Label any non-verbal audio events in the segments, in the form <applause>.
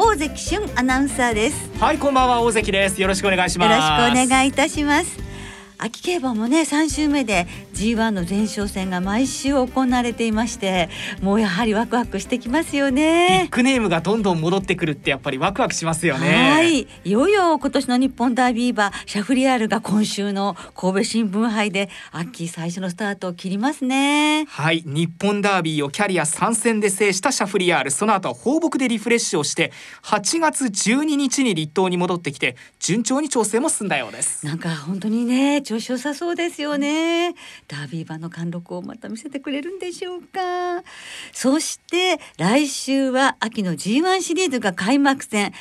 大関俊アナウンサーです。はいこんばんは大関です。よろしくお願いします。よろしくお願いいたします。秋競馬もね3週目で G1 の前哨戦が毎週行われていましてもうやはりワクワクしてきますよね。ビッグネームがどんどん戻ってくるってやっぱりワクワクしますよね。はい。いよいよ今年の日本ダービー馬シャフリヤールが今週の神戸新聞杯で秋最初のスタートを切りますね。はい。日本ダービーをキャリア3戦で制したシャフリヤール。その後放牧でリフレッシュをして8月12日に立東に戻ってきて順調に調整も進んだようです。なんか本当にね調子良さそうですよねダービー馬の貫禄をまた見せてくれるんでしょうか。そして来週は秋の G1 シリーズが開幕戦。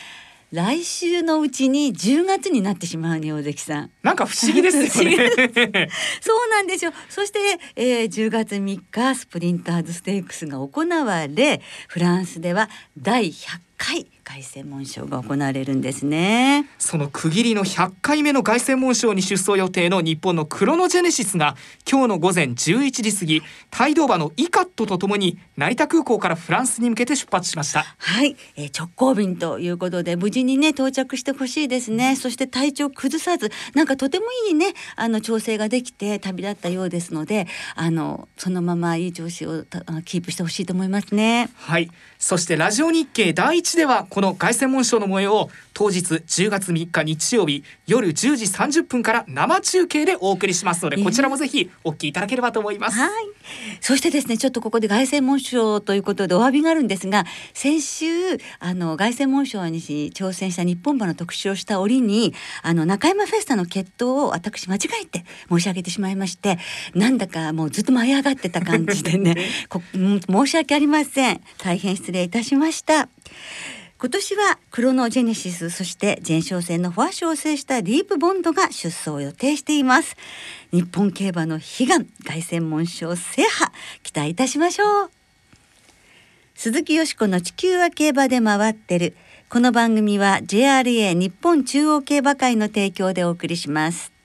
来週のうちに10月になってしまうね大関さん。なんか不思議ですよねそうなんですよ。そして、えー、10月3日スプリンターズステークスが行われフランスでは第100回凱旋門賞が行われるんですね。その区切りの100回目の凱旋門賞に出走予定の日本のクロノジェネシスが今日の午前11時過ぎ帯同馬のイカットとともに成田空港からフランスに向けて出発しました。はい、えー、直行便ということで無事にね到着してほしいですね。そして体調崩さずなんかとてもいいねあの調整ができて旅立ったようですのであのそのままいい調子をキープしてほしいと思いますね。はい。そしてラジオ日経第一ではこの凱旋門賞の模様を当日10月3日日曜日夜10時30分から生中継でお送りしますのでこちらもぜひお聞きいただければと思います。はい。そしてですね、ちょっとここで凱旋門賞ということでお詫びがあるんですが、先週あの凱旋門賞に挑戦した日本馬の特集をした折に、あの中山フェスタの決闘を私間違えて申し上げてしまいまして、なんだかもうずっと舞い上がってた感じでね、<laughs> 申し訳ありません。大変失礼いたしました。今年はクロノジェネシスそして前哨戦のフォア賞を制したディープボンドが出走を予定しています。日本競馬の悲願凱旋門賞制覇期待いたしましょう。鈴木よしこの地球は競馬で回ってる。この番組は JRA 日本中央競馬会の提供でお送りします。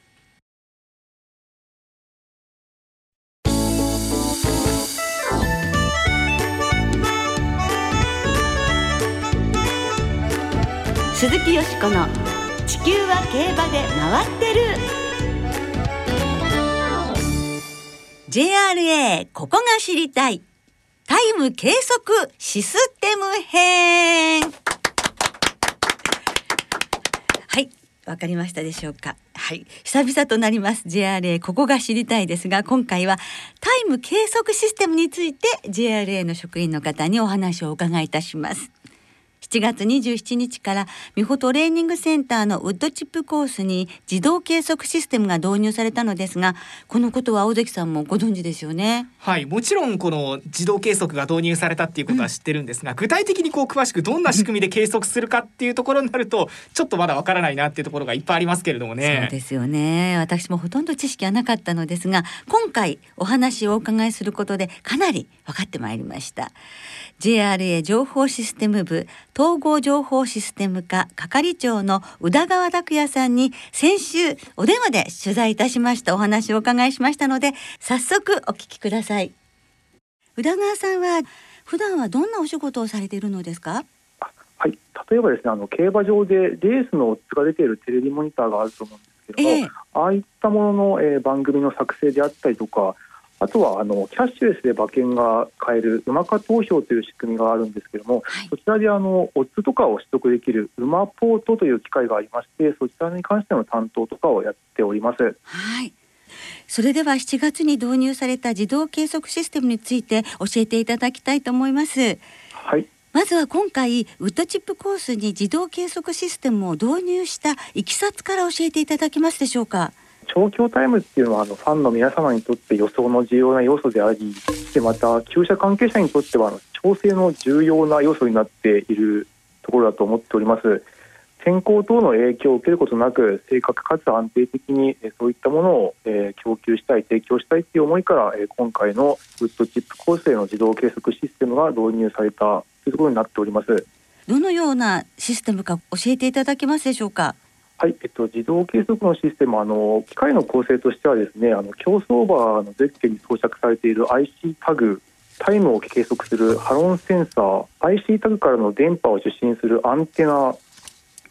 鈴木よしこの地球は競馬で回ってる。JRA ここが知りたい。タイム計測システム編。はいわかりましたでしょうか。はい久々となります。JRA ここが知りたいですが今回はタイム計測システムについて JRA の職員の方にお話をお伺いいたします。7月27日から美穂トレーニングセンターのウッドチップコースに自動計測システムが導入されたのですがこのことは尾関さんもご存知ですよね。はい、もちろんこの自動計測が導入されたっていうことは知ってるんですが、具体的にこう詳しくどんな仕組みで計測するかっていうところになるとちょっとまだわからないなっていうところがいっぱいありますけれどもね。そうですよね。私もほとんど知識はなかったのですが今回お話をお伺いすることでかなり分かってまいりました。JRA 情報システム部統合情報システム課係長の宇田川拓也さんに先週お電話で取材いたしましたお話をお伺いしましたので早速お聞きください。宇田川さんは普段はどんなお仕事をされているのですか？はい、例えばですねあの競馬場でレースのオッズが出ているテレビモニターがあると思うんですけども、ええ。ああいったものの、えー番組の作成であったりとかあとはあのキャッシュレスで馬券が買える馬化投票という仕組みがあるんですけども、はいそちらであのオッズとかを取得できる馬ポートという機械がありましてそちらに関しての担当とかをやっております。はい。それでは7月に導入された自動計測システムについて教えていただきたいと思います。はいまずは今回ウッドチップコースに自動計測システムを導入したいきさつから教えていただけますでしょうか？調教タイムっていうのはあのファンの皆様にとって予想の重要な要素でありでまた厩舎関係者にとってはあの調整の重要な要素になっているところだと思っております。天候等の影響を受けることなく正確かつ安定的にそういったものを供給したい提供したいという思いから今回のウッドチップ構成の自動計測システムが導入されたというところになっております。どのようなシステムか教えていただけますでしょうか？はい、えっと、自動計測のシステムあの機械の構成としてはですねあの競走馬のゼッケンに装着されている IC タグタイムを計測するハロンセンサー IC タグからの電波を受信するアンテナ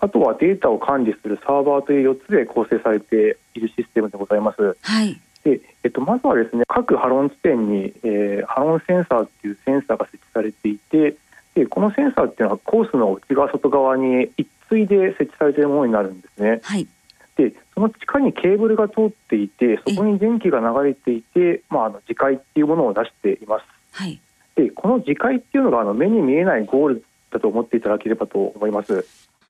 あとはデータを管理するサーバーという4つで構成されているシステムでございます。はい。で、えっと、まずはですね各ハロン地点に、えー、ハロンセンサーっていうセンサーが設置されていてでこのセンサーっていうのはコースの内側外側に一対で設置されているものになるんですね。はい。でその地下にケーブルが通っていてそこに電気が流れていて、まあ、あの磁界っていうものを出しています。はい、でこの磁界っていうのがあの目に見えないゴールだと思っていただければと思います。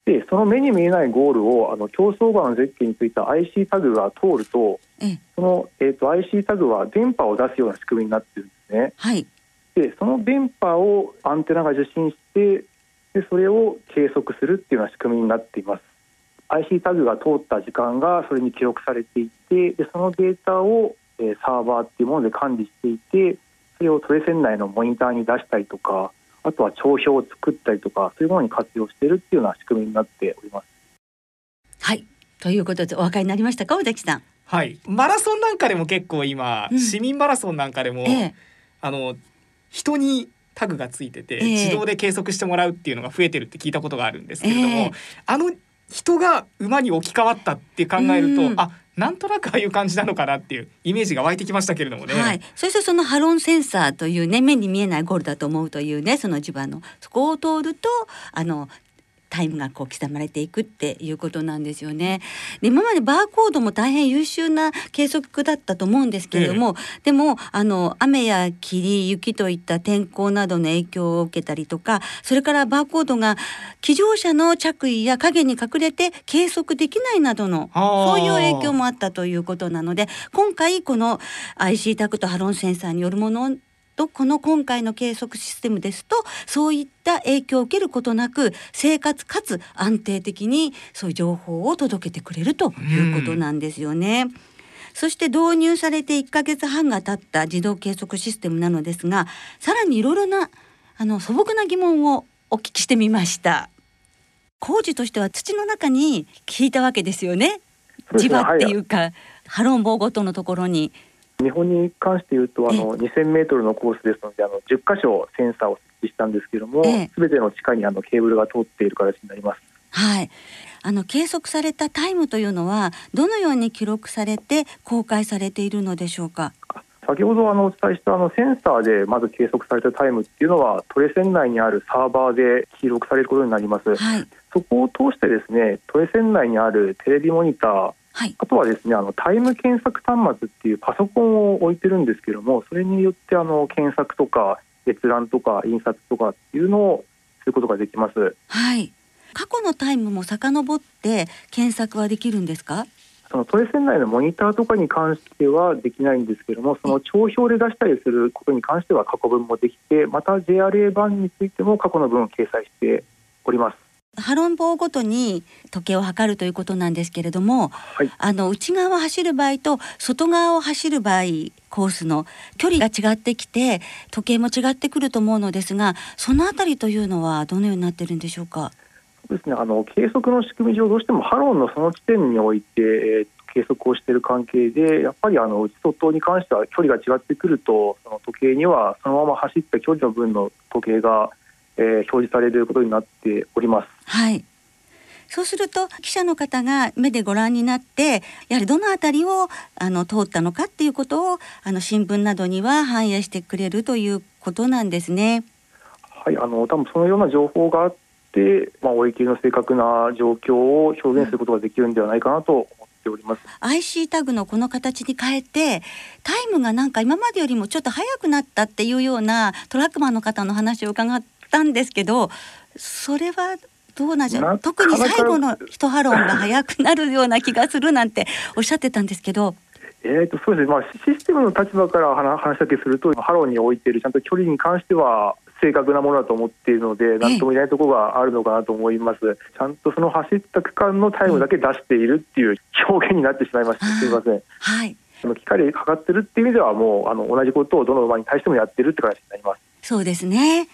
でその目に見えないゴールをあの競走馬のゼッケンについた IC タグが通ると、その、えーと、IC タグは電波を出すような仕組みになってるんですね。はい、でその電波をアンテナが受信してでそれを計測するっていうような仕組みになっています。IC タグが通った時間がそれに記録されていてでそのデータを、えー、サーバーっていうもので管理していてそれをトレセン内のモニターに出したりとかあとは帳票を作ったりとかそういうものに活用しているっていうような仕組みになっております。はいということでお分かりになりましたか尾崎さん。はいマラソンなんかでも結構今、うん、市民マラソンなんかでも、ええ、あの人にタグがついてて、え自動で計測してもらうっていうのが増えてるって聞いたことがあるんですけれども、えあの人が馬に置き換わったって考えると、うん、あなんとなくああいう感じなのかなっていうイメージが湧いてきましたけれどもね。はい、そしてそのハロンセンサーというね目に見えないゴールだと思うというねその地盤の。そこを通るとあのタイムがこう刻まれていくっていうことなんですよね。で今までバーコードも大変優秀な計測だったと思うんですけれども、ええ、でもあの雨や霧雪といった天候などの影響を受けたりとかそれからバーコードが騎乗車の着衣や影に隠れて計測できないなどのそういう影響もあったということなので今回この IC タクトハロンセンサーによるものとこの今回の計測システムですとそういった影響を受けることなく生活かつ安定的にそういう情報を届けてくれるということなんですよね。そして導入されて1ヶ月半が経った自動計測システムなのですがさらにいろいろなあの素朴な疑問をお聞きしてみました。工事としては土の中に聞いたわけですよね。地場っていうか、はい、ハロン棒ごとのところに日本に関して言うとあの2000メートルのコースですのであの10箇所センサーを設置したんですけれどもすべ、ての地下にあのケーブルが通っている形になります。はいあの計測されたタイムというのはどのように記録されて公開されているのでしょうか？先ほどあのお伝えしたあのセンサーでまず計測されたタイムっていうのはトレセン内にあるサーバーで記録されることになります。はい、そこを通してですねトレセン内にあるテレビモニターはい、あとはですねあのタイム検索端末っていうパソコンを置いてるんですけどもそれによってあの検索とか閲覧とか印刷とかっていうのをすることができます。はい過去のタイムも遡って検索はできるんですか？そのトレセン内のモニターとかに関してはできないんですけどもその帳票で出したりすることに関しては過去分もできてまた JRA 版についても過去の分を掲載しております。ハロン棒ごとに時計を測るということなんですけれども、はい、あの内側を走る場合と外側を走る場合コースの距離が違ってきて時計も違ってくると思うのですがそのあたりというのはどのようになってるんでしょうか？そうですね。あの計測の仕組み上どうしてもハロンのその地点において、えー、計測をしている関係でやっぱりあの内外に関しては距離が違ってくるとその時計にはそのまま走った距離の分の時計がえー、表示されることになっております。はいそうすると記者の方が目でご覧になってやはりどの辺りをあの通ったのかっていうことをあの新聞などには反映してくれるということなんですね。はいあの多分そのような情報があって、まあ、追い切りの正確な状況を表現することができるんではないかなと思っております。IC タグのこの形に変えてタイムがなんか今までよりもちょっと速くなったっていうようなトラックマンの方の話を伺ったんですけどそれはどうなんじゃ特に最後の一ハロンが早くなるような気がするなんておっしゃってたんですけど。えーとそうですねまあ、システムの立場から話だけすると、ハロンに置いているちゃんと距離に関しては正確なものだと思っているので、なんとも言えないところがあるのかなと思います。ちゃんとその走った区間のタイムだけ出しているっていう表現になってしまいました。すみません。はい。機械でかかってるっていう意味ではもうあの同じことをどの馬に対してもやってるって形になります。そうですね。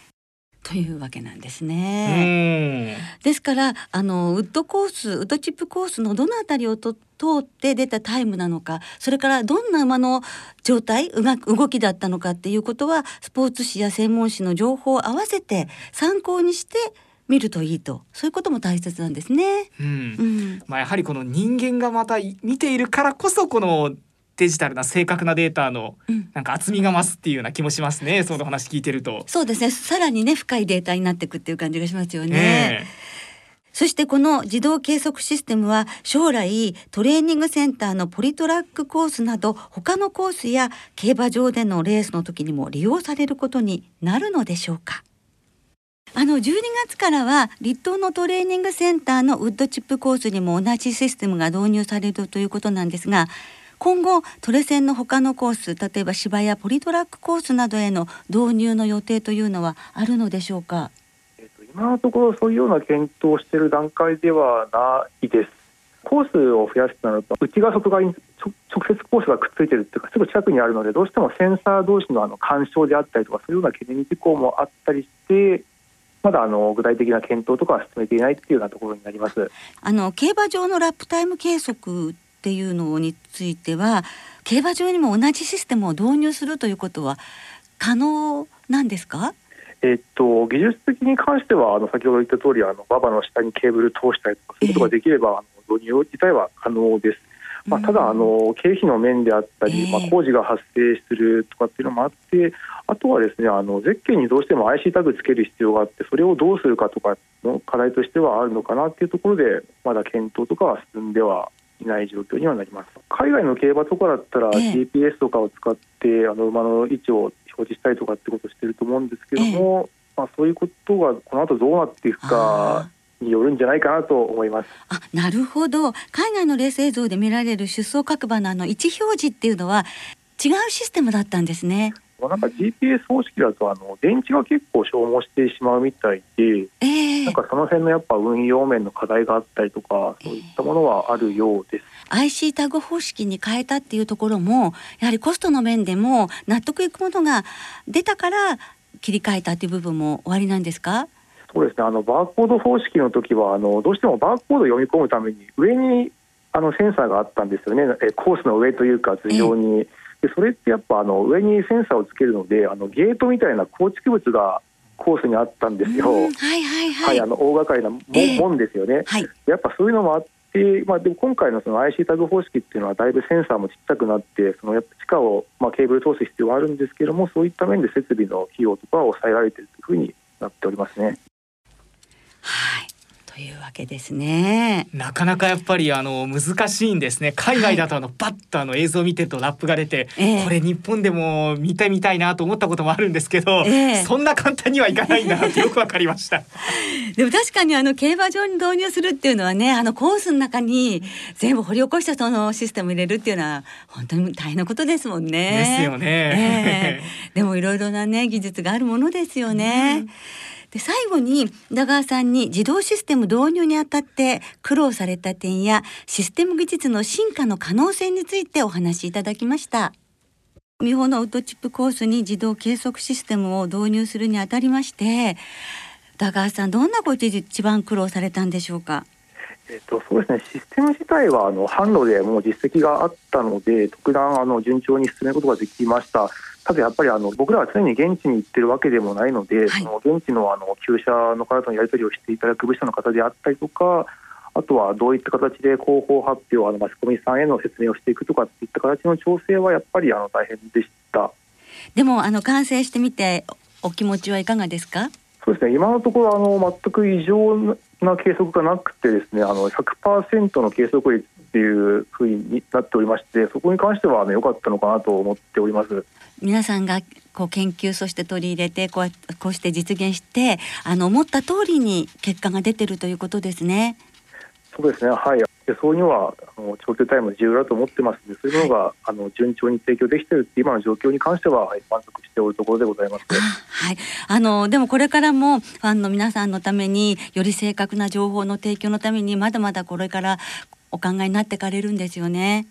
というわけなんですね。ですからあのウッドコースウッドチップコースのどのあたりをと通って出たタイムなのかそれからどんな馬の状態動きだったのかっていうことはスポーツ紙や専門誌の情報を合わせて参考にして見るといいとそういうことも大切なんですね。うん、うん、まあやはりこの人間がまた見ているからこそこのデジタルな正確なデータのなんか厚みが増すっていうような気もしますね、うん、その話聞いてると。そうですね。さらにね深いデータになっていくっていう感じがしますよね、え。ー、そしてこの自動計測システムは将来トレーニングセンターのポリトラックコースなど他のコースや競馬場でのレースの時にも利用されることになるのでしょうか。あの12月からは立東のトレーニングセンターのウッドチップコースにも同じシステムが導入されるということなんですが今後トレセンの他のコース例えば芝やポリトラックコースなどへの導入の予定というのはあるのでしょうか？今のところそういうような検討している段階ではないですコースを増やすとなると内側外側に直接コースがくっついてるっていうかすぐ近くにあるのでどうしてもセンサー同士のあの干渉であったりとかそういうような懸念事項もあったりしてまだあの具体的な検討とかは進めていないっていうようなところになります。あの競馬場のラップタイム計測っていうのについては競馬場にも同じシステムを導入するということは可能なんですか？えっと、技術的に関してはあの先ほど言った通りあの馬場の下にケーブル通したりとかそういうことができれば、えー、あの導入自体は可能です。まあ、ただあの経費の面であったり、まあ、工事が発生するとかっていうのもあってあとはですねあのゼッケンにどうしても IC タグつける必要があってそれをどうするかとかの課題としてはあるのかなっていうところでまだ検討とかは進んではいない状況にはなります海外の競馬とかだったら GPS とかを使ってあの馬の位置を表示したりとかってことをしてると思うんですけども、まあ、そういうことがこの後どうなっていくかによるんじゃないかなと思います。あ、なるほど。海外のレース映像で見られる出走各馬のあの位置表示っていうのは違うシステムだったんですね。なんか GPS 方式だとあの電池が結構消耗してしまうみたいで、えー、なんかその辺のやっぱ運用面の課題があったりとかそういったものはあるようです。えー、IC タグ方式に変えたっていうところもやはりコストの面でも納得いくものが出たから切り替えたっていう部分も終わりなんですか？そうですね。あのバーコード方式の時はあのどうしてもバーコードを読み込むために上にあのセンサーがあったんですよね。えコースの上というか頭上に。えーでそれってやっぱあの上にセンサーをつけるのであのゲートみたいな構築物がコースにあったんですよ。はいはいはい。はい、あの大掛かりな門,、えー、門ですよね。はい、やっぱそういうのもあって、まあでも今回のその IC タグ方式っていうのはだいぶセンサーもちっちゃくなって、そのやっぱ地下をまあケーブル通す必要はあるんですけども、そういった面で設備の費用とかは抑えられているというふうになっておりますね。はい。というわけですね。なかなかやっぱりあの難しいんですね。海外だとあの、はい、パッとあの映像を見てるとラップが出て、えー、これ日本でも見てみたいなと思ったこともあるんですけど、えー、そんな簡単にはいかないんだなってよくわかりました。<laughs> でも確かにあの競馬場に導入するっていうのはね、あのコースの中に全部掘り起こしたそのシステム入れるっていうのは本当に大変なことですもんね。ですよね。えー、でもいろいろなね技術があるものですよね。うんで最後に宇田川さんに自動システム導入にあたって苦労された点やシステム技術の進化の可能性についてお話しいただきました。美穂のウッドチップコースに自動計測システムを導入するにあたりまして宇田川さんどんなこと一番苦労されたんでしょうか？えっと、そうですね。システム自体はあの販路でもう実績があったので特段あの順調に進めることができました。ただやっぱりあの僕らは常に現地に行ってるわけでもないので、はい、その現地のあの旧車の方とのやり取りをしていただく部署の方であったりとかあとはどういった形で広報発表あのマスコミさんへの説明をしていくとかっていった形の調整はやっぱりあの大変でした。でもあの完成してみてお気持ちはいかがですか？そうですね。今のところあの全く異常な計測がなくてですねあの100%の計測率っていうふうになっておりましてそこに関しては良、ね、かったのかなと思っております。皆さんがこう研究そして取り入れてこうこうして実現してあの思った通りに結果が出てるということですね。そうですねはいでそういうのはあの長距離タイム重要だと思ってますのでそういうものが、あの順調に提供できているって今の状況に関しては、はい、満足しておるところでございます。はい、あのでもこれからもファンの皆さんのためにより正確な情報の提供のためにまだまだこれからお考えになってかれるんですよね。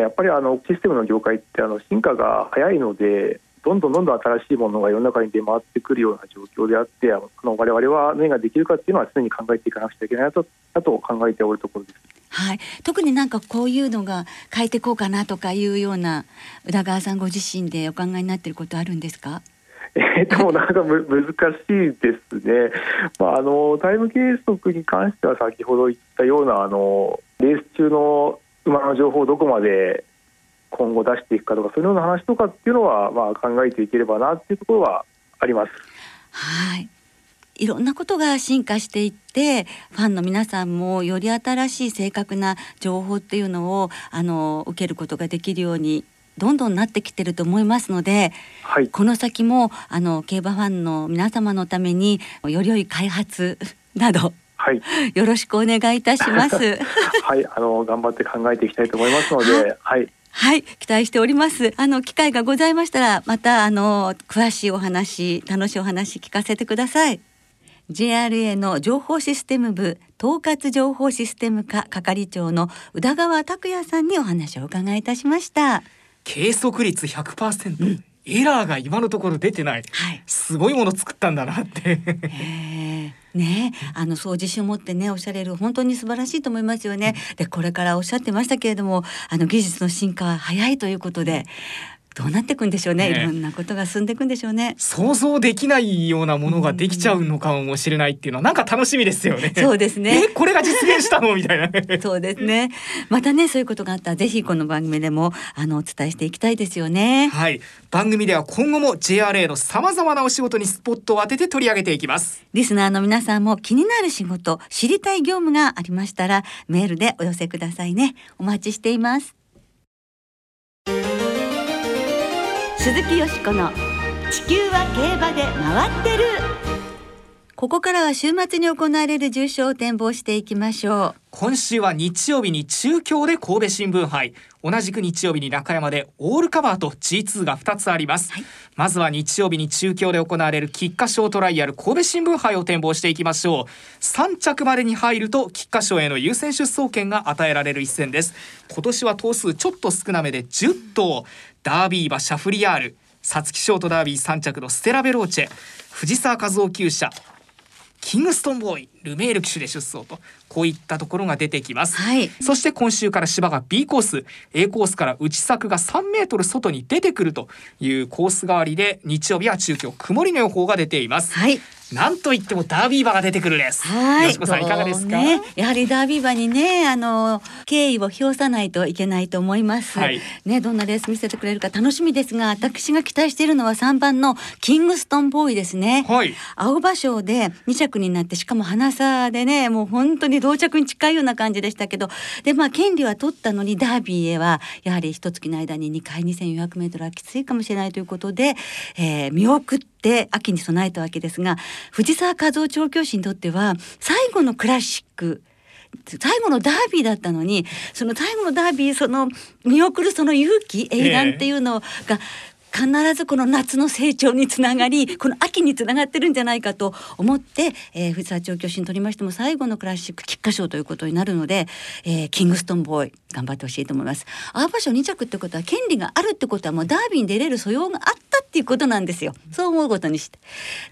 やっぱりあのシステムの業界ってあの進化が早いのでどんどんどんどん新しいものが世の中に出回ってくるような状況であってあの我々は何ができるかっていうのは常に考えていかなくちゃいけないとだと考えておるところです。はい、特になんかこういうのが変えていこうかなとかいうような宇田川さんご自身でお考えになっていることあるんですか？<laughs> えー、でもなんかむ難しいですね、まあ、あのタイム計測に関しては先ほど言ったようなあのレース中の馬の情報をどこまで今後出していくかとかそういうような話とかっていうのはまあ考えていければなっていうところはあります。はいいろんなことが進化していってファンの皆さんもより新しい正確な情報っていうのをあの受けることができるようにどんどんなってきてると思いますので、はい、この先もあの競馬ファンの皆様のためにより良い開発 <laughs> などはい、よろしくお願いいたします。<laughs> はい、あの頑張って考えていきたいと思いますので、はい。はい、期待しております。あの機会がございましたら、またあの詳しいお話、楽しいお話聞かせてください。JRA の情報システム部統括情報システム課係長の宇田川拓也さんにお話を伺いいたしました。計測率100%、うん、エラーが今のところ出てない、はい、すごいもの作ったんだなって。ね、あのそう自信を持ってねおっしゃれる本当に素晴らしいと思いますよね。でこれからおっしゃってましたけれどもあの技術の進化は早いということでどうなっていくんでしょうね、ね、いろんなことが進んでいくんでしょうね。想像できないようなものができちゃうのかもしれないっていうのはなんか楽しみですよね。そうですね。これが実現したの？みたいな。<laughs> そうですね。またねそういうことがあったらぜひこの番組でもあのお伝えしていきたいですよね。はい。番組では今後も JRA のさまざまなお仕事にスポットを当てて取り上げていきます。リスナーの皆さんも気になる仕事知りたい業務がありましたらメールでお寄せくださいね。お待ちしています鈴木よしこの地球は競馬で回ってる。ここからは週末に行われる重賞を展望していきましょう。今週は日曜日に中京で神戸新聞杯。同じく日曜日に中山でオールカバーと G2 が2つあります、はい、まずは日曜日に中京で行われる菊花賞トライアル神戸新聞杯を展望していきましょう。3着までに入ると菊花賞への優先出走権が与えられる一戦です。今年は頭数ちょっと少なめで10頭。ダービー馬シャフリヤール。皐月ショートダービー3着のステラベローチェ。藤沢和夫厩舎キングストンボーイルメール騎手で出走とこういったところが出てきます、はい、そして今週から芝が B コース。A コースから内柵が3メートル外に出てくるというコース代わりで日曜日は中京曇りの予報が出ています、はいなんといってもダービー馬が出てくるです。はい。さんいかがですか、ね、やはりダービー馬にね、あの敬意を表さないといけないと思います。はい、ね、どんなレース見せてくれるか楽しみですが、私が期待しているのは3番のキングストンボーイですね。はい。青葉賞で2着になって、しかも花差でね、もう本当に同着に近いような感じでしたけど、でまあ権利は取ったのにダービーへはやはり一月の間に2回2400メートルはきついかもしれないということで、えー、見送って。って秋に備えたわけですが藤沢和夫調教師にとっては最後のクラシック最後のダービーだったのにその最後のダービーその見送るその勇気英断っていうのが、必ずこの夏の成長につながりこの秋につながってるんじゃないかと思って、えー、藤沢調教師にとりましても最後のクラシック菊花賞ということになるので、えー、キングストンボーイ頑張ってほしいと思います。青葉賞2着ってことは権利があるってことはもうダービーに出れる素養があったっていうことなんですよ。そう思うことにして。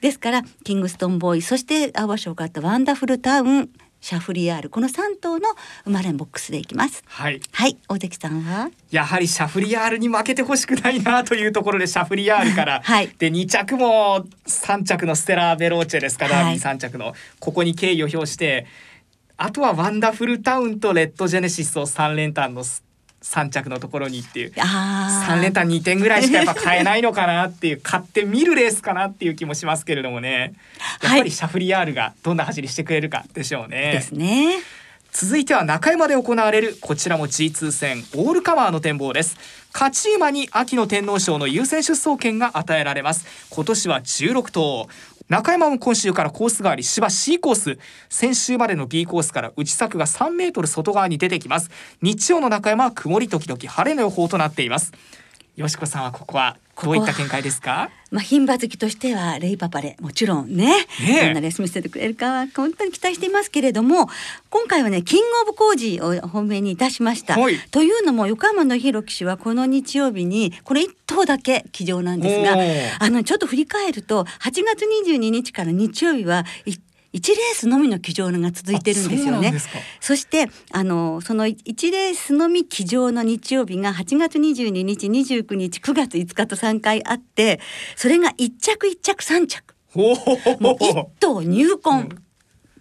ですからキングストンボーイそして青葉賞を勝ったワンダフルタウンシャフリヤール。この3頭の生まれんボックスでいきます。はい。はい。大関さんは？やはりシャフリヤールに負けてほしくないなというところでシャフリヤールから。<laughs> はい。で2着も3着のステラヴェローチェですかダービー3着の。ここに敬意を表してあとはワンダフルタウンとレッドジェネシスを3連単の3着のところにっていう。3連単2点ぐらいしかやっぱ買えないのかなっていう。買ってみるレースかなっていう気もしますけれどもね。やっぱりシャフリヤールがどんな走りしてくれるかでしょうね。ですね。続いては中山で行われるこちらも G2 戦オールカバーの展望です。勝ち馬に秋の天皇賞の優先出走権が与えられます。今年は16頭中山も今週からコース代わり芝 C コース先週までの B コースから内柵が3メートル外側に出てきます。日曜の中山は曇り時々晴れの予報となっています。よしこさんはここはどういった見解ですか？まあ牝馬好きとしてはレイパパレもちろんねねえ。どんなレース見せてくれるかは本当に期待していますけれども今回はねキングオブコージーを本命にいたしました、はい。というのも横浜の弘騎手はこの日曜日にこれ一頭だけ騎乗なんですがあのちょっと振り返ると8月22日から日曜日はい1レースのみの騎乗が続いてるんですよね。あそしてあのその1レースのみ騎乗の日曜日が8月22日29日9月5日と3回あってそれが1着1着3着。おもう1お頭入魂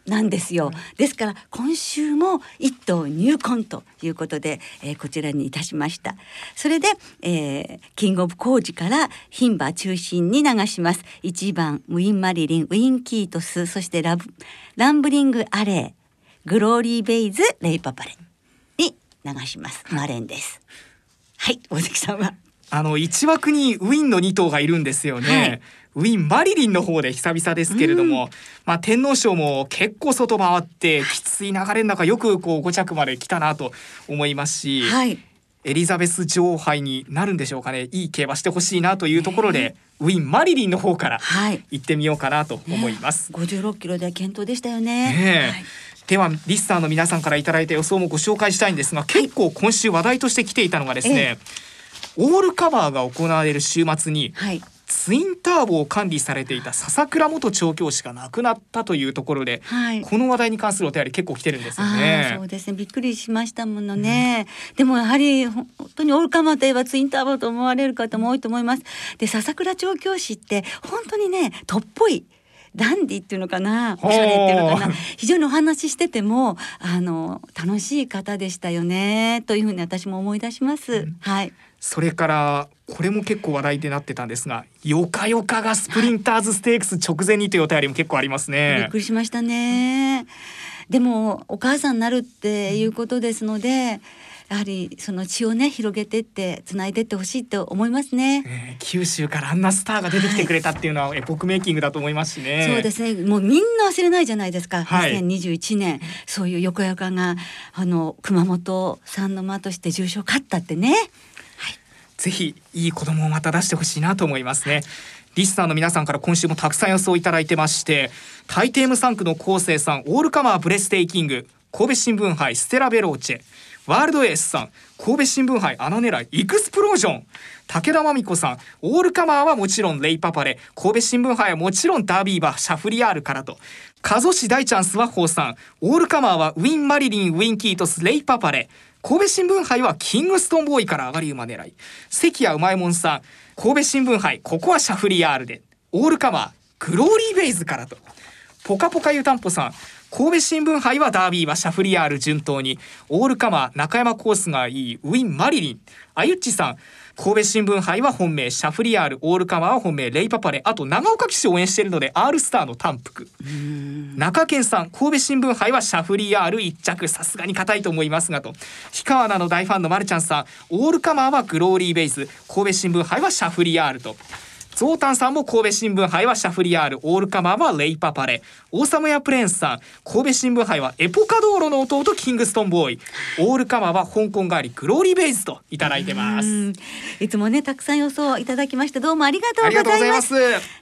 なんですよ。ですから今週も一頭入魂ということで、えーこちらにいたしました。それで、えーキングオブコージから牝馬中心に流します。1番ウィンマリリン、ウィンキートス、そしてラブランブリングアレー、グローリーベイズ、レイパパレに流します。マレンです。はい、大関さんは？あの一枠にウィンの2頭がいるんですよね、はいウィンマリリンの方で久々ですけれども、まあ天皇賞も結構外回ってきつい流れの中よくこう5着まで来たなと思いますし、はい。エリザベス女王杯になるんでしょうかねいい競馬してほしいなというところで、ウィンマリリンの方からはい。行ってみようかなと思います。56キロでは健闘でしたよねね。えはいではリスターの皆さんからいただいた予想もご紹介したいんですが結構今週話題として来ていたのがですね、オールカバーが行われる週末にはい。ツインターボを管理されていた笹倉元調教師が亡くなったというところで、はい。この話題に関するお便り結構来てるんですよね。そう。ですね。びっくりしましたものね、でもやはりほ本当にオールカマーといえばツインターボと思われる方も多いと思います。で笹倉調教師って本当にねとっぽいダンディっていうのかなおしゃれっていうのかな非常にお話ししててもあの楽しい方でしたよねというふうに私も思い出します、うん。はいそれからこれも結構話題になってたんですが、ヨカヨカがスプリンターズステークス直前にというお便りも結構ありますびっねく。りしましたね。でもお母さんになるっていうことですので、やはりその血をね広げてってつないでってほしいと思いますね。えー九州からあんなスターが出てきてくれたっていうのはエポックメイキングだと思いますしね。そうですね。もうみんな忘れないじゃないですか。はい2021年そういう横山があの熊本三の間として重賞勝ったってね。ぜひいい子供をまた出してほしいなと思いますね。リスナーの皆さんから今週もたくさん予想いただいてまして、タイテーム3区の昴生さん、オールカマーブレステイキング、神戸新聞杯ステラベローチェ、ワールドエースさん、神戸新聞杯穴狙いイクスプロージョン、武田真美子さん、オールカマーはもちろんレイパパレ、神戸新聞杯はもちろんダービー馬シャフリヤールからと。加須市大チャンスはホーさん、オールカマーはウィン・マリリン、ウィン・キートス、レイパパレ、神戸新聞杯はキングストンボーイから上がり馬狙い。関谷うまいもんさん神戸新聞杯ここはシャフリヤールで。オールカマーグローリーベイズからと。ポカポカ湯たんぽさん神戸新聞杯はダービーはシャフリヤール順当に。オールカマー中山コースがいいウィン・マリリン。あゆっちさん神戸新聞杯は本命シャフリヤールオールカマーは本命レイパパレあと長岡騎手を応援しているので R スターの単服中堅さん神戸新聞杯はシャフリヤール一着さすがに硬いと思いますがと。氷川菜の大ファンのマルちゃんさんオールカマーはグローリーベイズ神戸新聞杯はシャフリヤールとゾウタンさんも神戸新聞杯はシャフリヤールオールカマーはレイパパレ。オーサムヤプレーンスさん神戸新聞杯はエポカ道路の弟キングストンボーイ。オールカマーは香港帰りグローリーベイズといただいてます。うん。いつもねたくさん予想いただきましてどうもありがとうごございま。す。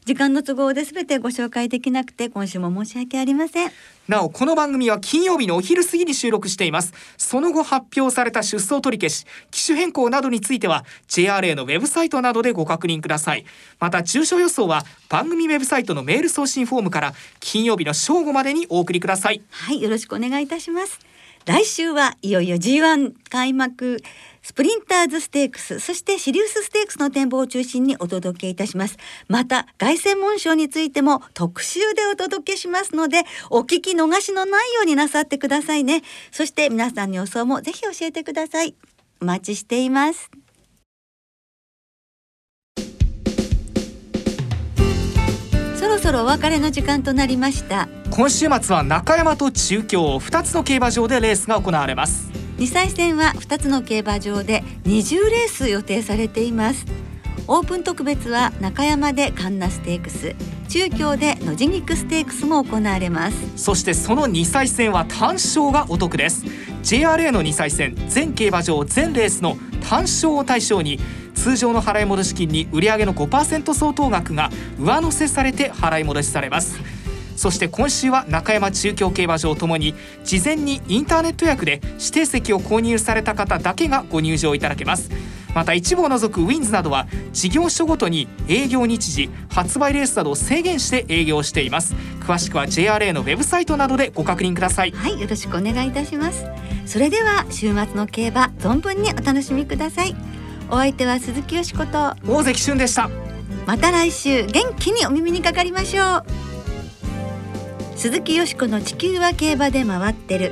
時間の都合で全てご紹介できなくて今週も申し訳ありません。なおこの番組は金曜日のお昼過ぎに収録しています。その後発表された出走取り消し機種変更などについては JRA のウェブサイトなどでご確認ください。また中小予想は番組ウェブサイトのメール送信フォームから金曜日の正午までにお送りください。はい、よろしくお願いいたします。来週はいよいよ G1 開幕スプリンターズステークスそしてシリウスステークスの展望を中心にお届けいたします。また凱旋門賞についても特集でお届けしますのでお聞き逃しのないようになさってくださいね。そして皆さんの予想もぜひ教えてください。お待ちしています。そろお別れの時間となりました。今週末は中山と中京2つの競馬場でレースが行われます。2歳戦は2つの競馬場で20レース予定されています。オープン特別は中山でカンナステークス中京で野地肉ステークスも行われます。そしてその2歳戦は単勝がお得です JRA の2歳戦全競馬場全レースの単勝を対象に通常の払い戻し金に売上の5%相当額が上乗せされて払い戻しされます。そして今週は中山中京競馬場ともに事前にインターネット予約で指定席を購入された方だけがご入場いただけます。また一部を除くウィンズなどは事業所ごとに営業日時発売レースなどを制限して営業しています。詳しくは JRA のウェブサイトなどでご確認ください。はいよろしくお願いいたします。それでは週末の競馬存分にお楽しみください。お相手は鈴木よしこと大関俊でした。また来週元気にお耳にかかりましょう。鈴木よしこの地球は競馬で回ってる